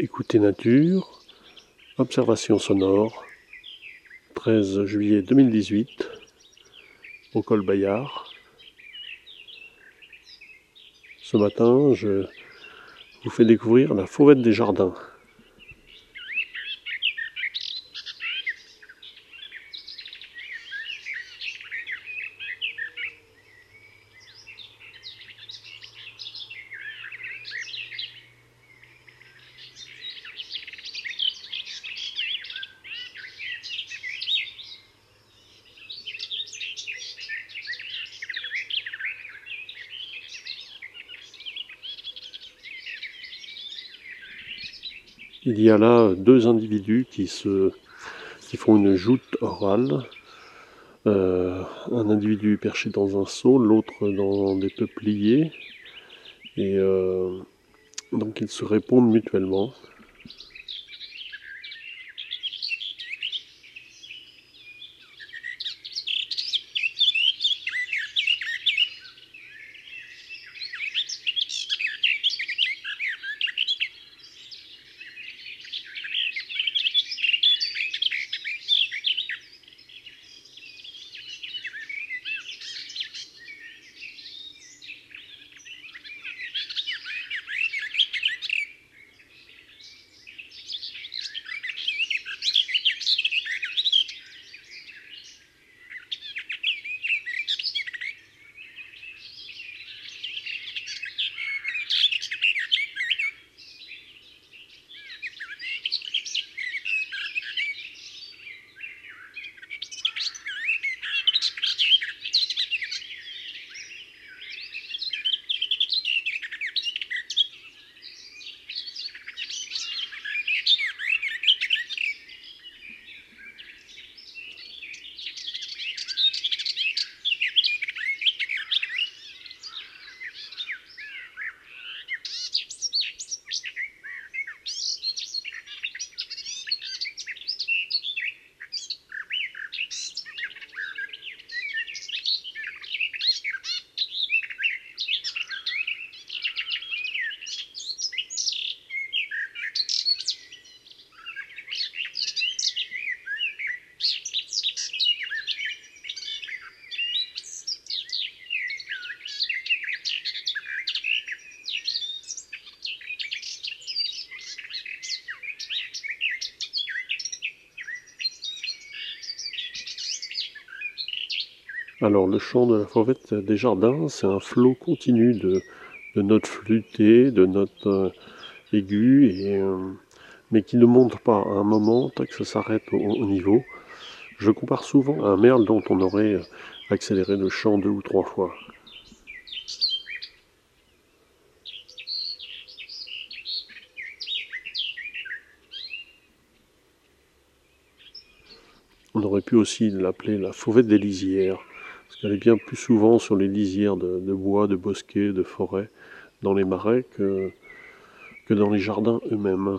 Écoutez Nature, observation sonore, 13 juillet 2018, au col Bayard. Ce matin, je vous fais découvrir la fauvette des jardins. Il y a là deux individus qui, font une joute orale. Euh, un individu perché dans un seau, l'autre dans des peupliers. Et euh, donc ils se répondent mutuellement. Alors le chant de la fauvette des jardins, c'est un flot continu de, notes flûtées, de notes euh, aiguës, euh, mais qui ne monte pas à un moment, tant que ça s'arrête au, niveau. Je compare souvent à un merle dont on aurait euh, accéléré le chant deux ou trois fois. On aurait pu aussi l'appeler la fauvette des lisières. Qu'elle est bien plus souvent sur les lisières de, bois, de bosquets, de forêts, dans les marais que, que dans les jardins eux-mêmes.